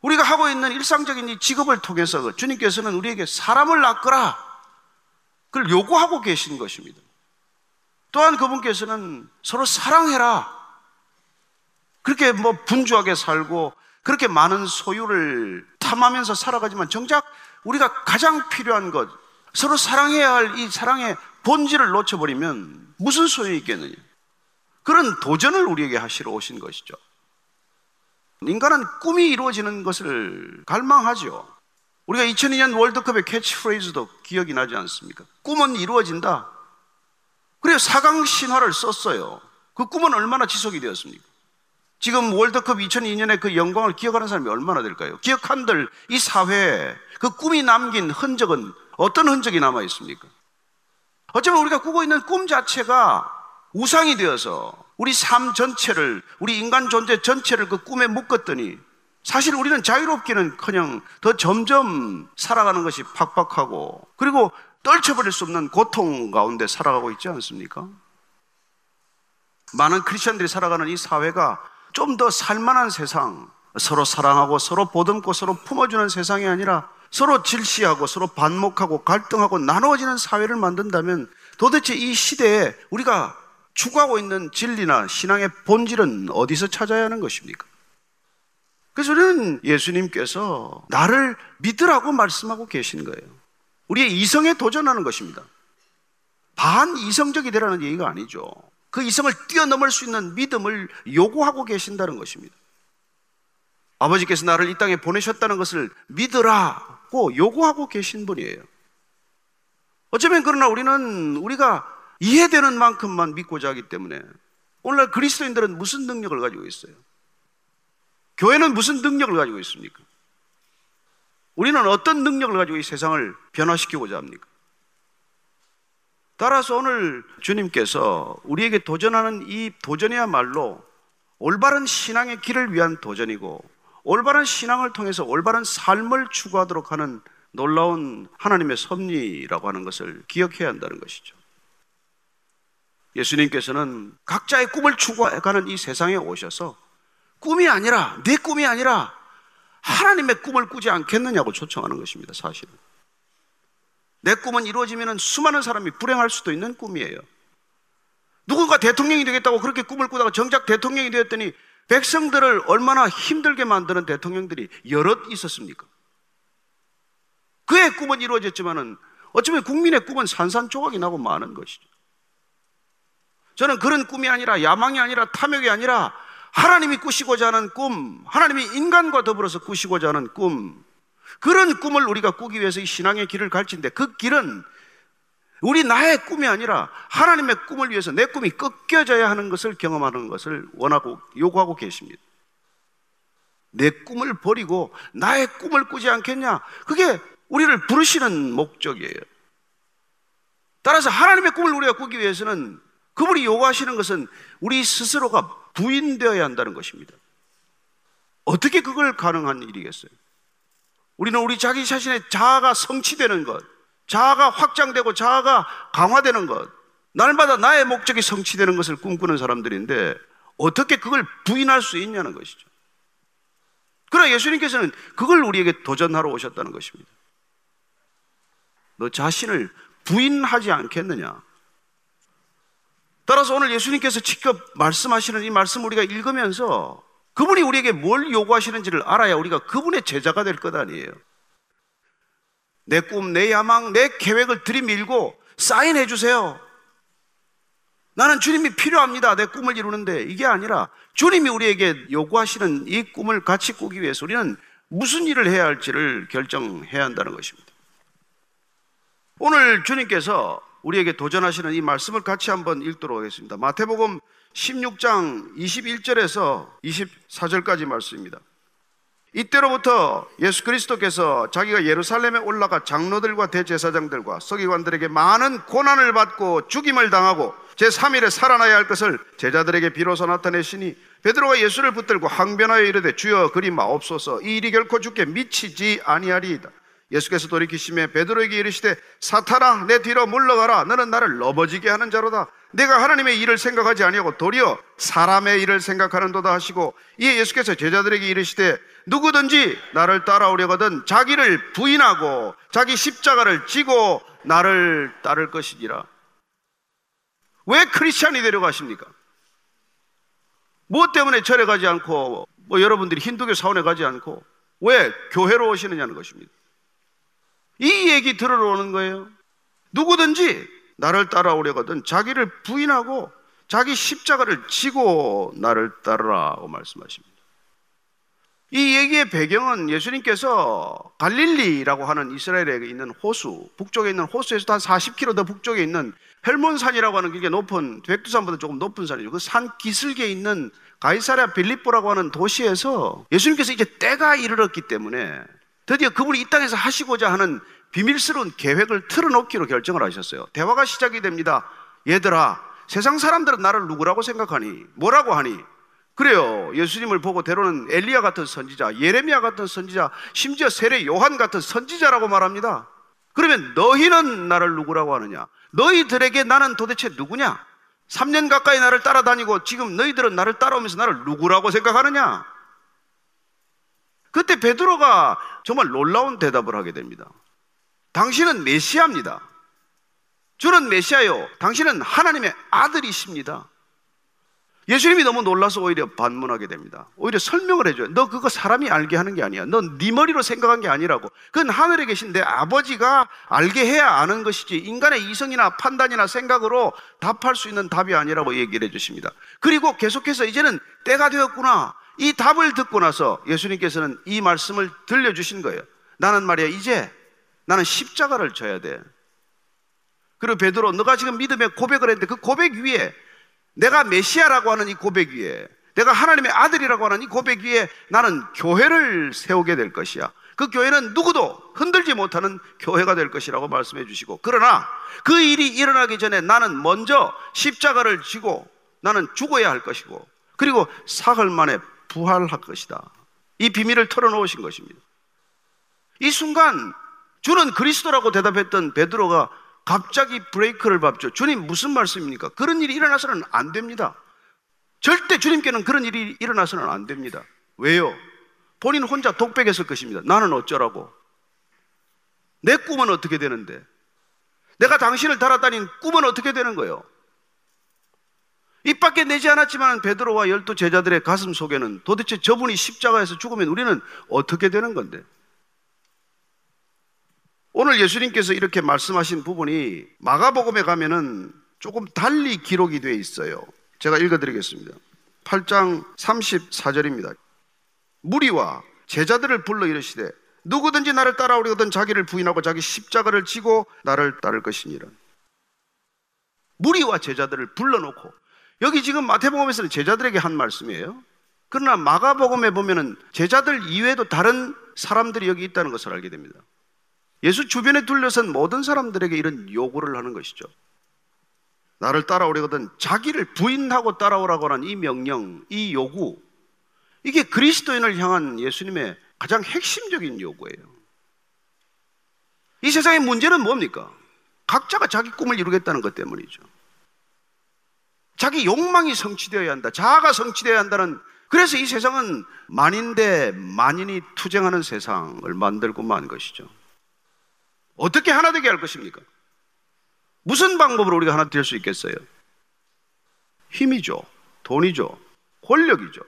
우리가 하고 있는 일상적인 이 직업을 통해서 주님께서는 우리에게 사람을 낚으라. 그걸 요구하고 계신 것입니다. 또한 그분께서는 서로 사랑해라. 그렇게 뭐 분주하게 살고 그렇게 많은 소유를 탐하면서 살아가지만 정작 우리가 가장 필요한 것, 서로 사랑해야 할 이 사랑의 본질을 놓쳐버리면 무슨 소용이 있겠느냐. 그런 도전을 우리에게 하시러 오신 것이죠. 인간은 꿈이 이루어지는 것을 갈망하죠. 우리가 2002년 월드컵의 캐치프레이즈도 기억이 나지 않습니까? 꿈은 이루어진다. 그래서 사강 신화를 썼어요. 그 꿈은 얼마나 지속이 되었습니까? 지금 월드컵 2002년의 그 영광을 기억하는 사람이 얼마나 될까요? 기억한들 이 사회에 그 꿈이 남긴 흔적은 어떤 흔적이 남아 있습니까? 어쩌면 우리가 꾸고 있는 꿈 자체가 우상이 되어서 우리 삶 전체를, 우리 인간 존재 전체를 그 꿈에 묶었더니 사실 우리는 자유롭기는 커녕 더 점점 살아가는 것이 팍팍하고 그리고 떨쳐버릴 수 없는 고통 가운데 살아가고 있지 않습니까? 많은 크리스천들이 살아가는 이 사회가 좀 더 살만한 세상, 서로 사랑하고 서로 보듬고 서로 품어주는 세상이 아니라 서로 질시하고 서로 반목하고 갈등하고 나누어지는 사회를 만든다면 도대체 이 시대에 우리가 추구하고 있는 진리나 신앙의 본질은 어디서 찾아야 하는 것입니까? 그래서 우리는 예수님께서 나를 믿으라고 말씀하고 계신 거예요. 우리의 이성에 도전하는 것입니다. 반이성적이 되라는 얘기가 아니죠. 그 이성을 뛰어넘을 수 있는 믿음을 요구하고 계신다는 것입니다. 아버지께서 나를 이 땅에 보내셨다는 것을 믿으라고 요구하고 계신 분이에요. 어쩌면 그러나 우리는 우리가 이해되는 만큼만 믿고자 하기 때문에 오늘날 그리스도인들은 무슨 능력을 가지고 있어요? 교회는 무슨 능력을 가지고 있습니까? 우리는 어떤 능력을 가지고 이 세상을 변화시키고자 합니까? 따라서 오늘 주님께서 우리에게 도전하는 이 도전이야말로 올바른 신앙의 길을 위한 도전이고 올바른 신앙을 통해서 올바른 삶을 추구하도록 하는 놀라운 하나님의 섭리라고 하는 것을 기억해야 한다는 것이죠. 예수님께서는 각자의 꿈을 추구해가는 이 세상에 오셔서 꿈이 아니라, 내 꿈이 아니라 하나님의 꿈을 꾸지 않겠느냐고 초청하는 것입니다, 사실은. 내 꿈은 이루어지면 수많은 사람이 불행할 수도 있는 꿈이에요. 누군가 대통령이 되겠다고 그렇게 꿈을 꾸다가 정작 대통령이 되었더니 백성들을 얼마나 힘들게 만드는 대통령들이 여럿 있었습니까? 그의 꿈은 이루어졌지만은 어쩌면 국민의 꿈은 산산조각이 나고 많은 것이죠. 저는 그런 꿈이 아니라 야망이 아니라 탐욕이 아니라 하나님이 꾸시고자 하는 꿈, 하나님이 인간과 더불어서 꾸시고자 하는 꿈, 그런 꿈을 우리가 꾸기 위해서 이 신앙의 길을 갈지인데 그 길은 우리 나의 꿈이 아니라 하나님의 꿈을 위해서 내 꿈이 꺾여져야 하는 것을 경험하는 것을 원하고 요구하고 계십니다. 내 꿈을 버리고 나의 꿈을 꾸지 않겠냐? 그게 우리를 부르시는 목적이에요. 따라서 하나님의 꿈을 우리가 꾸기 위해서는 그분이 요구하시는 것은 우리 스스로가 부인되어야 한다는 것입니다. 어떻게 그걸 가능한 일이겠어요? 우리는 우리 자기 자신의 자아가 성취되는 것, 자아가 확장되고 자아가 강화되는 것. 날마다 나의 목적이 성취되는 것을 꿈꾸는 사람들인데 어떻게 그걸 부인할 수 있냐는 것이죠. 그러나 예수님께서는 그걸 우리에게 도전하러 오셨다는 것입니다. 너 자신을 부인하지 않겠느냐? 따라서 오늘 예수님께서 직접 말씀하시는 이 말씀 우리가 읽으면서 그분이 우리에게 뭘 요구하시는지를 알아야 우리가 그분의 제자가 될 것 아니에요. 내 꿈, 내 야망, 내 계획을 들이밀고 사인해 주세요. 나는 주님이 필요합니다. 내 꿈을 이루는데 이게 아니라 주님이 우리에게 요구하시는 이 꿈을 같이 꾸기 위해서 우리는 무슨 일을 해야 할지를 결정해야 한다는 것입니다. 오늘 주님께서 우리에게 도전하시는 이 말씀을 같이 한번 읽도록 하겠습니다. 마태복음 16장 21절에서 24절까지 말씀입니다. 이때로부터 예수 그리스도께서 자기가 예루살렘에 올라가 장로들과 대제사장들과 서기관들에게 많은 고난을 받고 죽임을 당하고 제3일에 살아나야 할 것을 제자들에게 비로소 나타내시니 베드로가 예수를 붙들고 항변하여 이르되 주여 그리 마옵소서 이 일이 결코 죽게 미치지 아니하리이다. 예수께서 돌이키심에 베드로에게 이르시되 사탄아 내 뒤로 물러가라. 너는 나를 넘어지게 하는 자로다. 내가 하나님의 일을 생각하지 아니하고 도리어 사람의 일을 생각하는도다 하시고 이에 예수께서 제자들에게 이르시되 누구든지 나를 따라오려거든 자기를 부인하고 자기 십자가를 지고 나를 따를 것이니라. 왜 크리스찬이 되려가십니까? 무엇 때문에 절에 가지 않고 뭐 여러분들이 힌두교 사원에 가지 않고 왜 교회로 오시느냐는 것입니다 이 얘기 들으러 오는 거예요. 누구든지 나를 따라오려거든 자기를 부인하고 자기 십자가를 지고 나를 따르라고 말씀하십니다. 이 얘기의 배경은 예수님께서 갈릴리라고 하는 이스라엘에 있는 호수, 북쪽에 있는 호수에서 한 40km 더 북쪽에 있는 헬몬산이라고 하는 굉장히 높은, 백두산보다 조금 높은 산이죠. 그 산 기슭에 있는 가이사랴 빌립보라고 하는 도시에서 예수님께서 이제 때가 이르렀기 때문에 드디어 그분이 이 땅에서 하시고자 하는 비밀스러운 계획을 틀어놓기로 결정을 하셨어요. 대화가 시작이 됩니다. 얘들아, 세상 사람들은 나를 누구라고 생각하니? 뭐라고 하니? 그래요. 예수님을 보고 때로는 엘리야 같은 선지자, 예레미야 같은 선지자, 심지어 세례 요한 같은 선지자라고 말합니다. 그러면 너희는 나를 누구라고 하느냐? 너희들에게 나는 도대체 누구냐? 3년 가까이 나를 따라다니고 지금 너희들은 나를 따라오면서 나를 누구라고 생각하느냐? 그때 베드로가 정말 놀라운 대답을 하게 됩니다. 당신은 메시아입니다. 주는 메시아요. 당신은 하나님의 아들이십니다. 예수님이 너무 놀라서 오히려 반문하게 됩니다. 오히려 설명을 해줘요. 너 그거 사람이 알게 하는 게 아니야. 넌 네 머리로 생각한 게 아니라고. 그건 하늘에 계신 내 아버지가 알게 해야 아는 것이지 인간의 이성이나 판단이나 생각으로 답할 수 있는 답이 아니라고 얘기를 해주십니다. 그리고 계속해서 이제는 때가 되었구나. 이 답을 듣고 나서 예수님께서는 이 말씀을 들려주신 거예요. 나는 말이야, 이제 나는 십자가를 져야 돼. 그리고 베드로, 너가 지금 믿음의 고백을 했는데 그 고백 위에 내가 메시아라고 하는 이 고백 위에 내가 하나님의 아들이라고 하는 이 고백 위에 나는 교회를 세우게 될 것이야. 그 교회는 누구도 흔들지 못하는 교회가 될 것이라고 말씀해 주시고 그러나 그 일이 일어나기 전에 나는 먼저 십자가를 지고 나는 죽어야 할 것이고 그리고 사흘 만에 부활할 것이다. 이 비밀을 털어놓으신 것입니다. 이 순간 주는 그리스도라고 대답했던 베드로가 갑자기 브레이크를 밟죠. 주님 무슨 말씀입니까? 그런 일이 일어나서는 안 됩니다. 절대 주님께는 그런 일이 일어나서는 안 됩니다. 왜요? 본인 혼자 독백했을 것입니다. 나는 어쩌라고? 내 꿈은 어떻게 되는데? 내가 당신을 따라다닌 꿈은 어떻게 되는 거예요? 입 밖에 내지 않았지만 베드로와 열두 제자들의 가슴 속에는 도대체 저분이 십자가에서 죽으면 우리는 어떻게 되는 건데? 오늘 예수님께서 이렇게 말씀하신 부분이 마가복음에 가면은 조금 달리 기록이 되어 있어요. 제가 읽어드리겠습니다. 8장 34절입니다. 무리와 제자들을 불러 이르시되 누구든지 나를 따라오려거든 자기를 부인하고 자기 십자가를 지고 나를 따를 것이니라. 무리와 제자들을 불러놓고 여기 지금 마태복음에서는 제자들에게 한 말씀이에요. 그러나 마가복음에 보면은 제자들 이외에도 다른 사람들이 여기 있다는 것을 알게 됩니다. 예수 주변에 둘러선 모든 사람들에게 이런 요구를 하는 것이죠. 나를 따라오려거든 자기를 부인하고 따라오라고 하는 이 명령, 이 요구, 이게 그리스도인을 향한 예수님의 가장 핵심적인 요구예요. 이 세상의 문제는 뭡니까? 각자가 자기 꿈을 이루겠다는 것 때문이죠. 자기 욕망이 성취되어야 한다. 자아가 성취되어야 한다는 그래서 이 세상은 만인대 만인이 투쟁하는 세상을 만들고 만 것이죠. 어떻게 하나 되게 할 것입니까? 무슨 방법으로 우리가 하나 될 수 있겠어요? 힘이죠. 돈이죠. 권력이죠.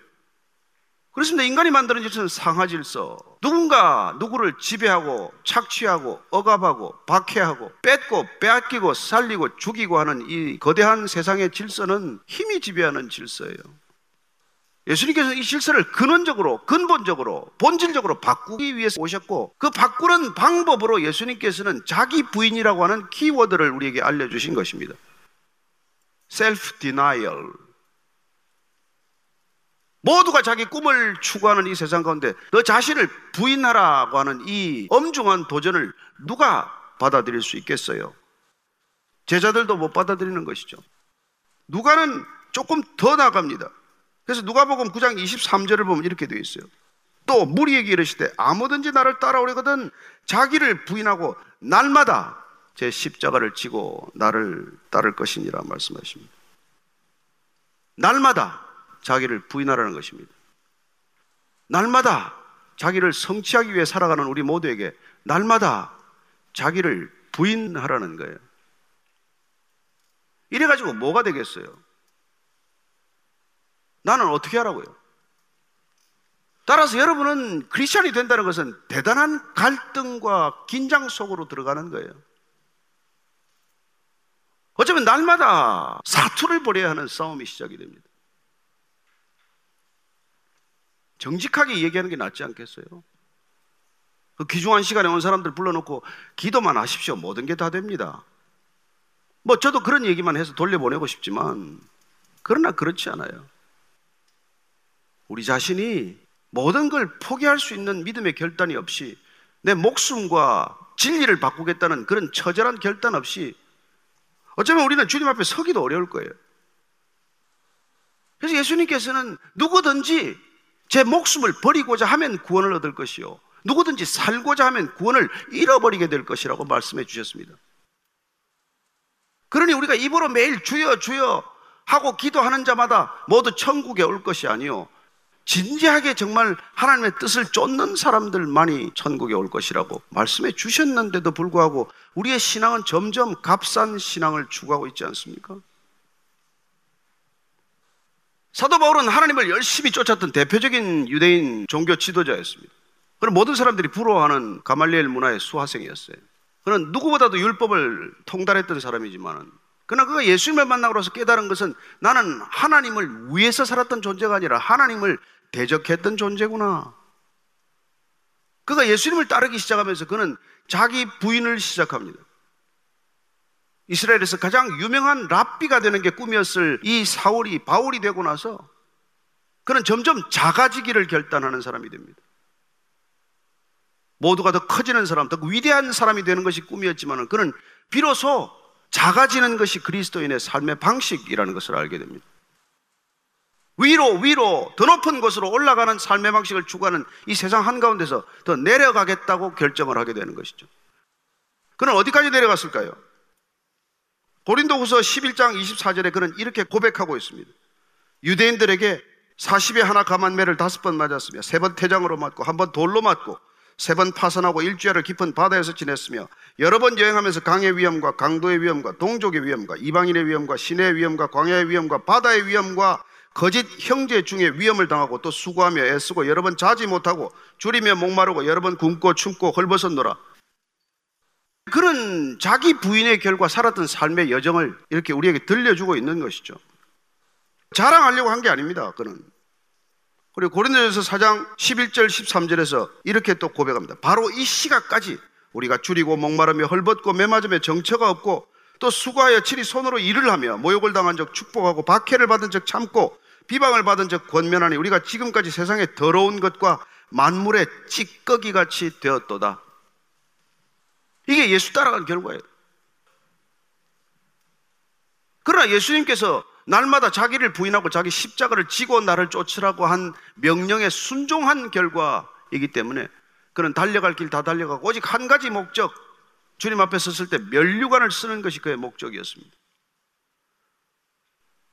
그렇습니다. 인간이 만드는 짓은 상하 질서. 누군가 누구를 지배하고 착취하고 억압하고 박해하고 뺏고 빼앗기고 살리고 죽이고 하는 이 거대한 세상의 질서는 힘이 지배하는 질서예요. 예수님께서 이 질서를 근원적으로, 근본적으로, 본질적으로 바꾸기 위해서 오셨고 그 바꾸는 방법으로 예수님께서는 자기 부인이라고 하는 키워드를 우리에게 알려주신 것입니다. self denial. 모두가 자기 꿈을 추구하는 이 세상 가운데 너 자신을 부인하라고 하는 이 엄중한 도전을 누가 받아들일 수 있겠어요? 제자들도 못 받아들이는 것이죠. 누가는 조금 더 나갑니다. 그래서 누가복음 9장 23절을 보면 이렇게 되어 있어요. 또 무리에게 이르시되 아무든지 나를 따라오려거든 자기를 부인하고 날마다 제 십자가를 지고 나를 따를 것이니라 말씀하십니다. 날마다 자기를 부인하라는 것입니다. 날마다 자기를 성취하기 위해 살아가는 우리 모두에게 날마다 자기를 부인하라는 거예요. 이래가지고 뭐가 되겠어요? 나는 어떻게 하라고요? 따라서 여러분은 크리스천이 된다는 것은 대단한 갈등과 긴장 속으로 들어가는 거예요. 어쩌면 날마다 사투를 벌여야 하는 싸움이 시작이 됩니다. 정직하게 얘기하는 게 낫지 않겠어요? 그 귀중한 시간에 온 사람들 불러놓고 기도만 하십시오. 모든 게 다 됩니다. 뭐 저도 그런 얘기만 해서 돌려보내고 싶지만 그러나 그렇지 않아요. 우리 자신이 모든 걸 포기할 수 있는 믿음의 결단이 없이 내 목숨과 진리를 바꾸겠다는 그런 처절한 결단 없이 어쩌면 우리는 주님 앞에 서기도 어려울 거예요. 그래서 예수님께서는 누구든지 제 목숨을 버리고자 하면 구원을 얻을 것이요. 누구든지 살고자 하면 구원을 잃어버리게 될 것이라고 말씀해 주셨습니다. 그러니 우리가 입으로 매일 주여 주여 하고 기도하는 자마다 모두 천국에 올 것이 아니요. 진지하게 정말 하나님의 뜻을 쫓는 사람들만이 천국에 올 것이라고 말씀해 주셨는데도 불구하고 우리의 신앙은 점점 값싼 신앙을 추구하고 있지 않습니까? 사도 바울은 하나님을 열심히 쫓았던 대표적인 유대인 종교 지도자였습니다. 그런 모든 사람들이 부러워하는 가말리엘 문화의 수화생이었어요. 그는 누구보다도 율법을 통달했던 사람이지만은 그러나 그가 예수님을 만나고 나서 깨달은 것은 나는 하나님을 위해서 살았던 존재가 아니라 하나님을 대적했던 존재구나. 그가 예수님을 따르기 시작하면서 그는 자기 부인을 시작합니다. 이스라엘에서 가장 유명한 랍비가 되는 게 꿈이었을 이 사울이 바울이 되고 나서 그는 점점 작아지기를 결단하는 사람이 됩니다. 모두가 더 커지는 사람, 더 위대한 사람이 되는 것이 꿈이었지만 그는 비로소 작아지는 것이 그리스도인의 삶의 방식이라는 것을 알게 됩니다. 위로 위로 더 높은 곳으로 올라가는 삶의 방식을 추구하는 이 세상 한가운데서 더 내려가겠다고 결정을 하게 되는 것이죠. 그는 어디까지 내려갔을까요? 고린도후서 11장 24절에 그는 이렇게 고백하고 있습니다. 유대인들에게 40에 하나 감한 매를 다섯 번 맞았으며 세 번 태장으로 맞고 한 번 돌로 맞고 세 번 파선하고 일주일을 깊은 바다에서 지냈으며 여러 번 여행하면서 강의 위험과 강도의 위험과 동족의 위험과 이방인의 위험과 신의 위험과 광야의 위험과 바다의 위험과 거짓 형제 중에 위험을 당하고 또 수고하며 애쓰고 여러 번 자지 못하고 줄이며 목마르고 여러 번 굶고 춤고 헐벗었노라. 그런 자기 부인의 결과 살았던 삶의 여정을 이렇게 우리에게 들려주고 있는 것이죠. 자랑하려고 한 게 아닙니다. 그는. 그리고 고린도전서 4장 11절 13절에서 이렇게 또 고백합니다. 바로 이 시각까지 우리가 줄이고 목마르며 헐벗고 매맞으며 정처가 없고 또 수고하여 칠이 손으로 일을 하며 모욕을 당한 적 축복하고 박해를 받은 적 참고 비방을 받은 적 권면하니 우리가 지금까지 세상에 더러운 것과 만물의 찌꺼기 같이 되었도다. 이게 예수 따라간 결과예요. 그러나 예수님께서 날마다 자기를 부인하고 자기 십자가를 지고 나를 쫓으라고 한 명령에 순종한 결과이기 때문에 그는 달려갈 길 다 달려가고 오직 한 가지 목적 주님 앞에 섰을 때 면류관을 쓰는 것이 그의 목적이었습니다.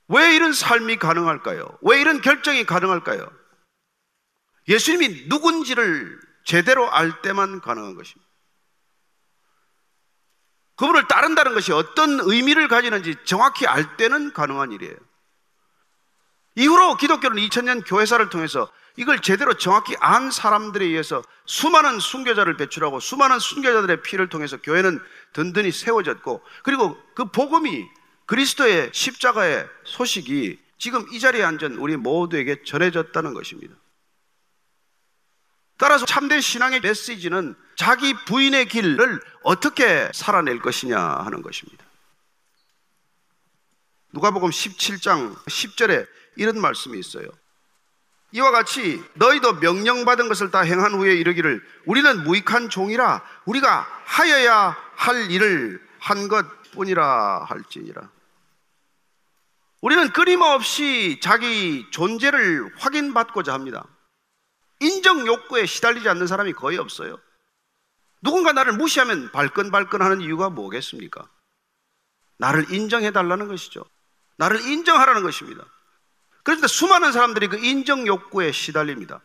왜 이런 삶이 가능할까요? 왜 이런 결정이 가능할까요? 예수님이 누군지를 제대로 알 때만 가능한 것입니다. 그분을 따른다는 것이 어떤 의미를 가지는지 정확히 알 때는 가능한 일이에요. 이후로 기독교는 2000년 교회사를 통해서 이걸 제대로 정확히 안 사람들에 의해서 수많은 순교자를 배출하고 수많은 순교자들의 피를 통해서 교회는 든든히 세워졌고 그리고 그 복음이 그리스도의 십자가의 소식이 지금 이 자리에 앉은 우리 모두에게 전해졌다는 것입니다. 따라서 참된 신앙의 메시지는 자기 부인의 길을 어떻게 살아낼 것이냐 하는 것입니다. 누가복음 17장 10절에 이런 말씀이 있어요. 이와 같이 너희도 명령받은 것을 다 행한 후에 이르기를 우리는 무익한 종이라 우리가 하여야 할 일을 한 것뿐이라 할지니라. 우리는 끊임없이 자기 존재를 확인받고자 합니다. 인정 욕구에 시달리지 않는 사람이 거의 없어요. 누군가 나를 무시하면 발끈발끈 하는 이유가 뭐겠습니까? 나를 인정해 달라는 것이죠. 나를 인정하라는 것입니다. 그런데 수많은 사람들이 그 인정 욕구에 시달립니다.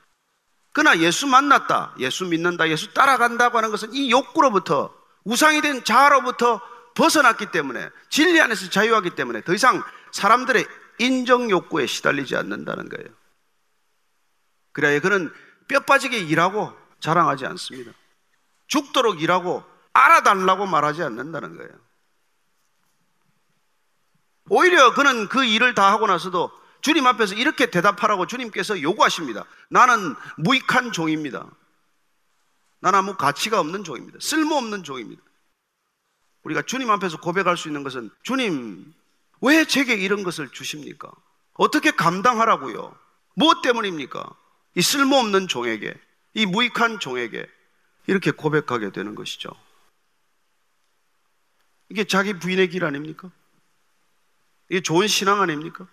그러나 예수 만났다, 예수 믿는다, 예수 따라간다고 하는 것은 이 욕구로부터 우상이 된 자아로부터 벗어났기 때문에 진리 안에서 자유하기 때문에 더 이상 사람들의 인정 욕구에 시달리지 않는다는 거예요. 그래야 그는 뼈 빠지게 일하고 자랑하지 않습니다. 죽도록 일하고 알아달라고 말하지 않는다는 거예요. 오히려 그는 그 일을 다 하고 나서도 주님 앞에서 이렇게 대답하라고 주님께서 요구하십니다. 나는 무익한 종입니다. 나는 아무 가치가 없는 종입니다. 쓸모없는 종입니다. 우리가 주님 앞에서 고백할 수 있는 것은 주님, 왜 제게 이런 것을 주십니까? 어떻게 감당하라고요? 무엇 때문입니까? 이 쓸모없는 종에게, 이 무익한 종에게 이렇게 고백하게 되는 것이죠. 이게 자기 부인의 길 아닙니까? 이게 좋은 신앙 아닙니까?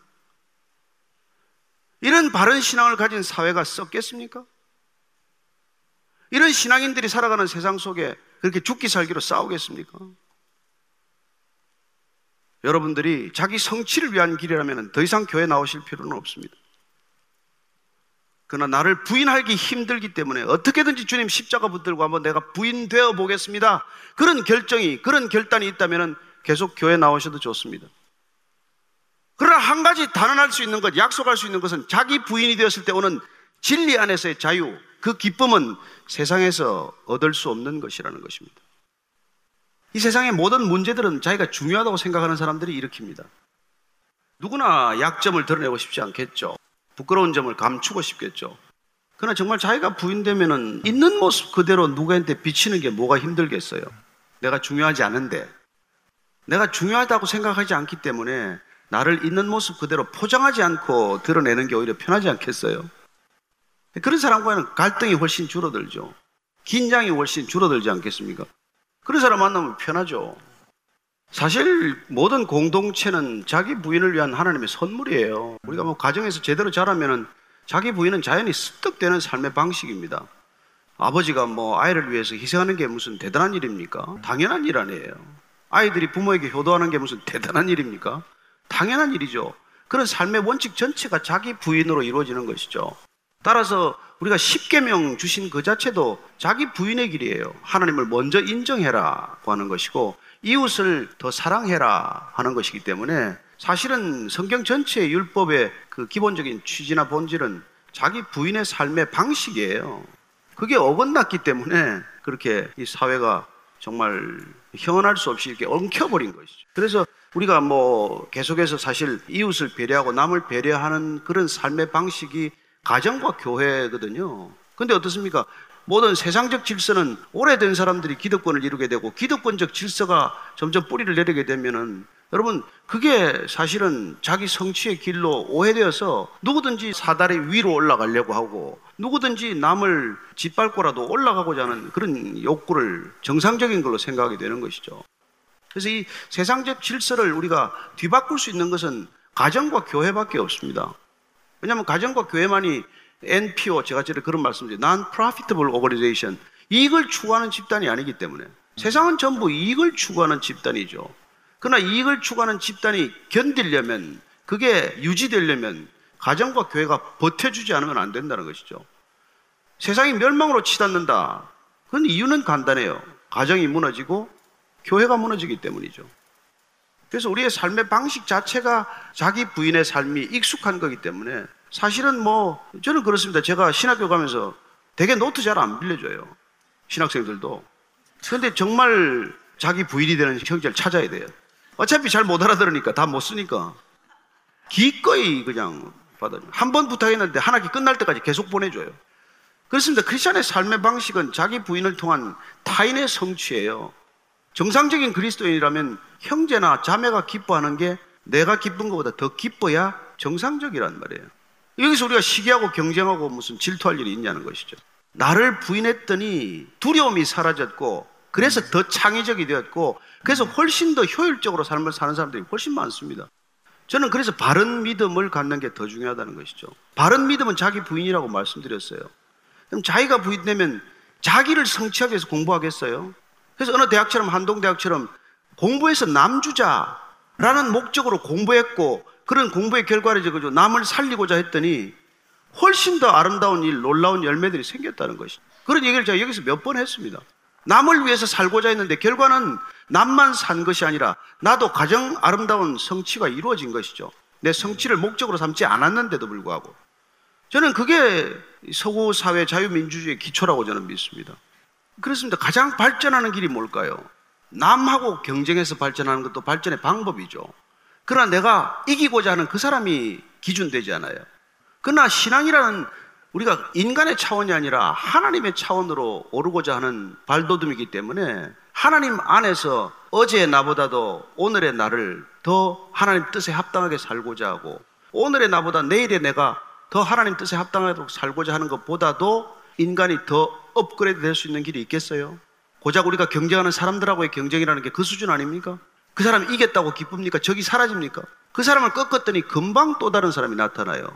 이런 바른 신앙을 가진 사회가 썩겠습니까? 이런 신앙인들이 살아가는 세상 속에 그렇게 죽기 살기로 싸우겠습니까? 여러분들이 자기 성취를 위한 길이라면 더 이상 교회 나오실 필요는 없습니다. 그러나 나를 부인하기 힘들기 때문에 어떻게든지 주님 십자가 붙들고 한번 내가 부인되어 보겠습니다. 그런 결정이, 그런 결단이 있다면 계속 교회 나오셔도 좋습니다. 그러나 한 가지 단언할 수 있는 것, 약속할 수 있는 것은 자기 부인이 되었을 때 오는 진리 안에서의 자유, 그 기쁨은 세상에서 얻을 수 없는 것이라는 것입니다. 이 세상의 모든 문제들은 자기가 중요하다고 생각하는 사람들이 일으킵니다. 누구나 약점을 드러내고 싶지 않겠죠. 부끄러운 점을 감추고 싶겠죠. 그러나 정말 자기가 부인되면은 있는 모습 그대로 누구한테 비치는 게 뭐가 힘들겠어요. 내가 중요하지 않은데. 내가 중요하다고 생각하지 않기 때문에 나를 있는 모습 그대로 포장하지 않고 드러내는 게 오히려 편하지 않겠어요? 그런 사람과는 갈등이 훨씬 줄어들죠. 긴장이 훨씬 줄어들지 않겠습니까? 그런 사람 만나면 편하죠. 사실 모든 공동체는 자기 부인을 위한 하나님의 선물이에요. 우리가 뭐 가정에서 제대로 자라면은 자기 부인은 자연히 습득되는 삶의 방식입니다. 아버지가 뭐 아이를 위해서 희생하는 게 무슨 대단한 일입니까? 당연한 일 아니에요. 아이들이 부모에게 효도하는 게 무슨 대단한 일입니까? 당연한 일이죠. 그런 삶의 원칙 전체가 자기 부인으로 이루어지는 것이죠. 따라서 우리가 10계명 주신 그 자체도 자기 부인의 길이에요. 하나님을 먼저 인정해라고 하는 것이고 이웃을 더 사랑해라 하는 것이기 때문에 사실은 성경 전체의 율법의 그 기본적인 취지나 본질은 자기 부인의 삶의 방식이에요. 그게 어긋났기 때문에 그렇게 이 사회가 정말 형언할 수 없이 이렇게 엉켜버린 것이죠. 그래서 우리가 뭐 계속해서 사실 이웃을 배려하고 남을 배려하는 그런 삶의 방식이 가정과 교회거든요. 근데 어떻습니까? 모든 세상적 질서는 오래된 사람들이 기득권을 이루게 되고 기득권적 질서가 점점 뿌리를 내리게 되면은 여러분 그게 사실은 자기 성취의 길로 오해되어서 누구든지 사다리 위로 올라가려고 하고 누구든지 남을 짓밟고라도 올라가고자 하는 그런 욕구를 정상적인 걸로 생각하게 되는 것이죠. 그래서 이 세상적 질서를 우리가 뒤바꿀 수 있는 것은 가정과 교회밖에 없습니다. 왜냐하면 가정과 교회만이 NPO, 제가 전에 그런 말씀드려요. Non-Profitable Organization. 이익을 추구하는 집단이 아니기 때문에. 세상은 전부 이익을 추구하는 집단이죠. 그러나 이익을 추구하는 집단이 견디려면 그게 유지되려면 가정과 교회가 버텨주지 않으면 안 된다는 것이죠. 세상이 멸망으로 치닫는다. 그건 이유는 간단해요. 가정이 무너지고 교회가 무너지기 때문이죠. 그래서 우리의 삶의 방식 자체가 자기 부인의 삶이 익숙한 거기 때문에 사실은 뭐 저는 그렇습니다. 제가 신학교 가면서 되게 노트 잘 안 빌려줘요. 신학생들도. 그런데 정말 자기 부인이 되는 형제를 찾아야 돼요. 어차피 잘 못 알아들으니까 다 못 쓰니까 기꺼이 그냥 받아요. 한 번 부탁했는데 한 학기 끝날 때까지 계속 보내줘요. 그렇습니다. 크리스천의 삶의 방식은 자기 부인을 통한 타인의 성취예요. 정상적인 그리스도인이라면 형제나 자매가 기뻐하는 게 내가 기쁜 것보다 더 기뻐야 정상적이란 말이에요. 여기서 우리가 시기하고 경쟁하고 무슨 질투할 일이 있냐는 것이죠. 나를 부인했더니 두려움이 사라졌고 그래서 더 창의적이 되었고 그래서 훨씬 더 효율적으로 삶을 사는 사람들이 훨씬 많습니다. 저는 그래서 바른 믿음을 갖는 게 더 중요하다는 것이죠. 바른 믿음은 자기 부인이라고 말씀드렸어요. 그럼 자기가 부인되면 자기를 성취하기 위해서 공부하겠어요? 그래서 어느 대학처럼 한동대학처럼 공부해서 남주자라는 목적으로 공부했고 그런 공부의 결과를 적어줘 남을 살리고자 했더니 훨씬 더 아름다운 일, 놀라운 열매들이 생겼다는 것이죠. 그런 얘기를 제가 여기서 몇 번 했습니다. 남을 위해서 살고자 했는데 결과는 남만 산 것이 아니라 나도 가장 아름다운 성취가 이루어진 것이죠. 내 성취를 목적으로 삼지 않았는데도 불구하고. 저는 그게 서구 사회 자유민주주의의 기초라고 저는 믿습니다. 그렇습니다. 가장 발전하는 길이 뭘까요? 남하고 경쟁해서 발전하는 것도 발전의 방법이죠. 그러나 내가 이기고자 하는 그 사람이 기준되지 않아요. 그러나 신앙이라는 우리가 인간의 차원이 아니라 하나님의 차원으로 오르고자 하는 발돋움이기 때문에 하나님 안에서 어제의 나보다도 오늘의 나를 더 하나님 뜻에 합당하게 살고자 하고 오늘의 나보다 내일의 내가 더 하나님 뜻에 합당하게 살고자 하는 것보다도 인간이 더 업그레이드 될 수 있는 길이 있겠어요? 고작 우리가 경쟁하는 사람들하고의 경쟁이라는 게 그 수준 아닙니까? 그 사람이 이겼다고 기쁩니까? 적이 사라집니까? 그 사람을 꺾었더니 금방 또 다른 사람이 나타나요.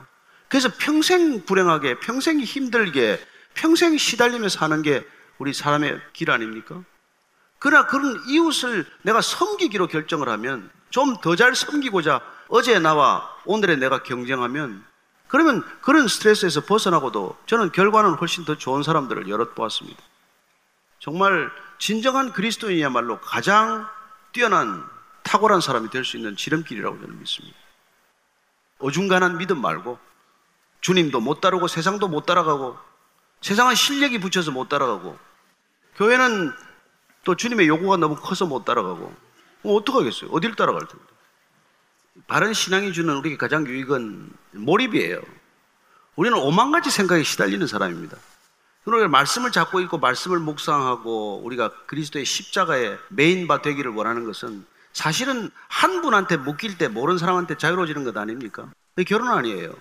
그래서 평생 불행하게, 평생 힘들게, 평생 시달리며 사는 게 우리 사람의 길 아닙니까? 그러나 그런 이웃을 내가 섬기기로 결정을 하면 좀 더 잘 섬기고자 어제 나와 오늘의 내가 경쟁하면 그러면 그런 스트레스에서 벗어나고도 저는 결과는 훨씬 더 좋은 사람들을 여럿 보았습니다. 정말 진정한 그리스도인이야말로 가장 뛰어난 탁월한 사람이 될 수 있는 지름길이라고 저는 믿습니다. 어중간한 믿음 말고 주님도 못 따르고 세상도 못 따라가고 세상은 실력이 붙여서 못 따라가고 교회는 또 주님의 요구가 너무 커서 못 따라가고 뭐 어떡하겠어요? 어디를 따라갈 텐데. 바른 신앙이 주는 우리에게 가장 유익은 몰입이에요. 우리는 오만 가지 생각에 시달리는 사람입니다. 그러니까 말씀을 잡고 있고 말씀을 묵상하고 우리가 그리스도의 십자가의 메인바 되기를 원하는 것은 사실은 한 분한테 묶일 때 모르는 사람한테 자유로워지는 것 아닙니까? 결혼 아니에요.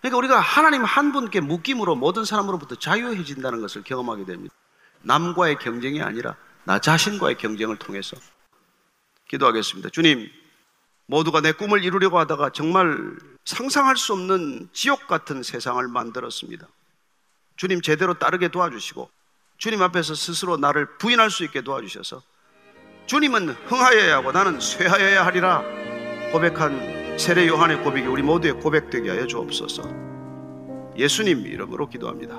그러니까 우리가 하나님 한 분께 묶임으로 모든 사람으로부터 자유해진다는 것을 경험하게 됩니다. 남과의 경쟁이 아니라 나 자신과의 경쟁을 통해서 기도하겠습니다. 주님, 모두가 내 꿈을 이루려고 하다가 정말 상상할 수 없는 지옥 같은 세상을 만들었습니다. 주님 제대로 따르게 도와주시고 주님 앞에서 스스로 나를 부인할 수 있게 도와주셔서 주님은 흥하여야 하고 나는 쇠하여야 하리라 고백한 세례 요한의 고백이 우리 모두의 고백되게 하여 주옵소서. 예수님 이름으로 기도합니다.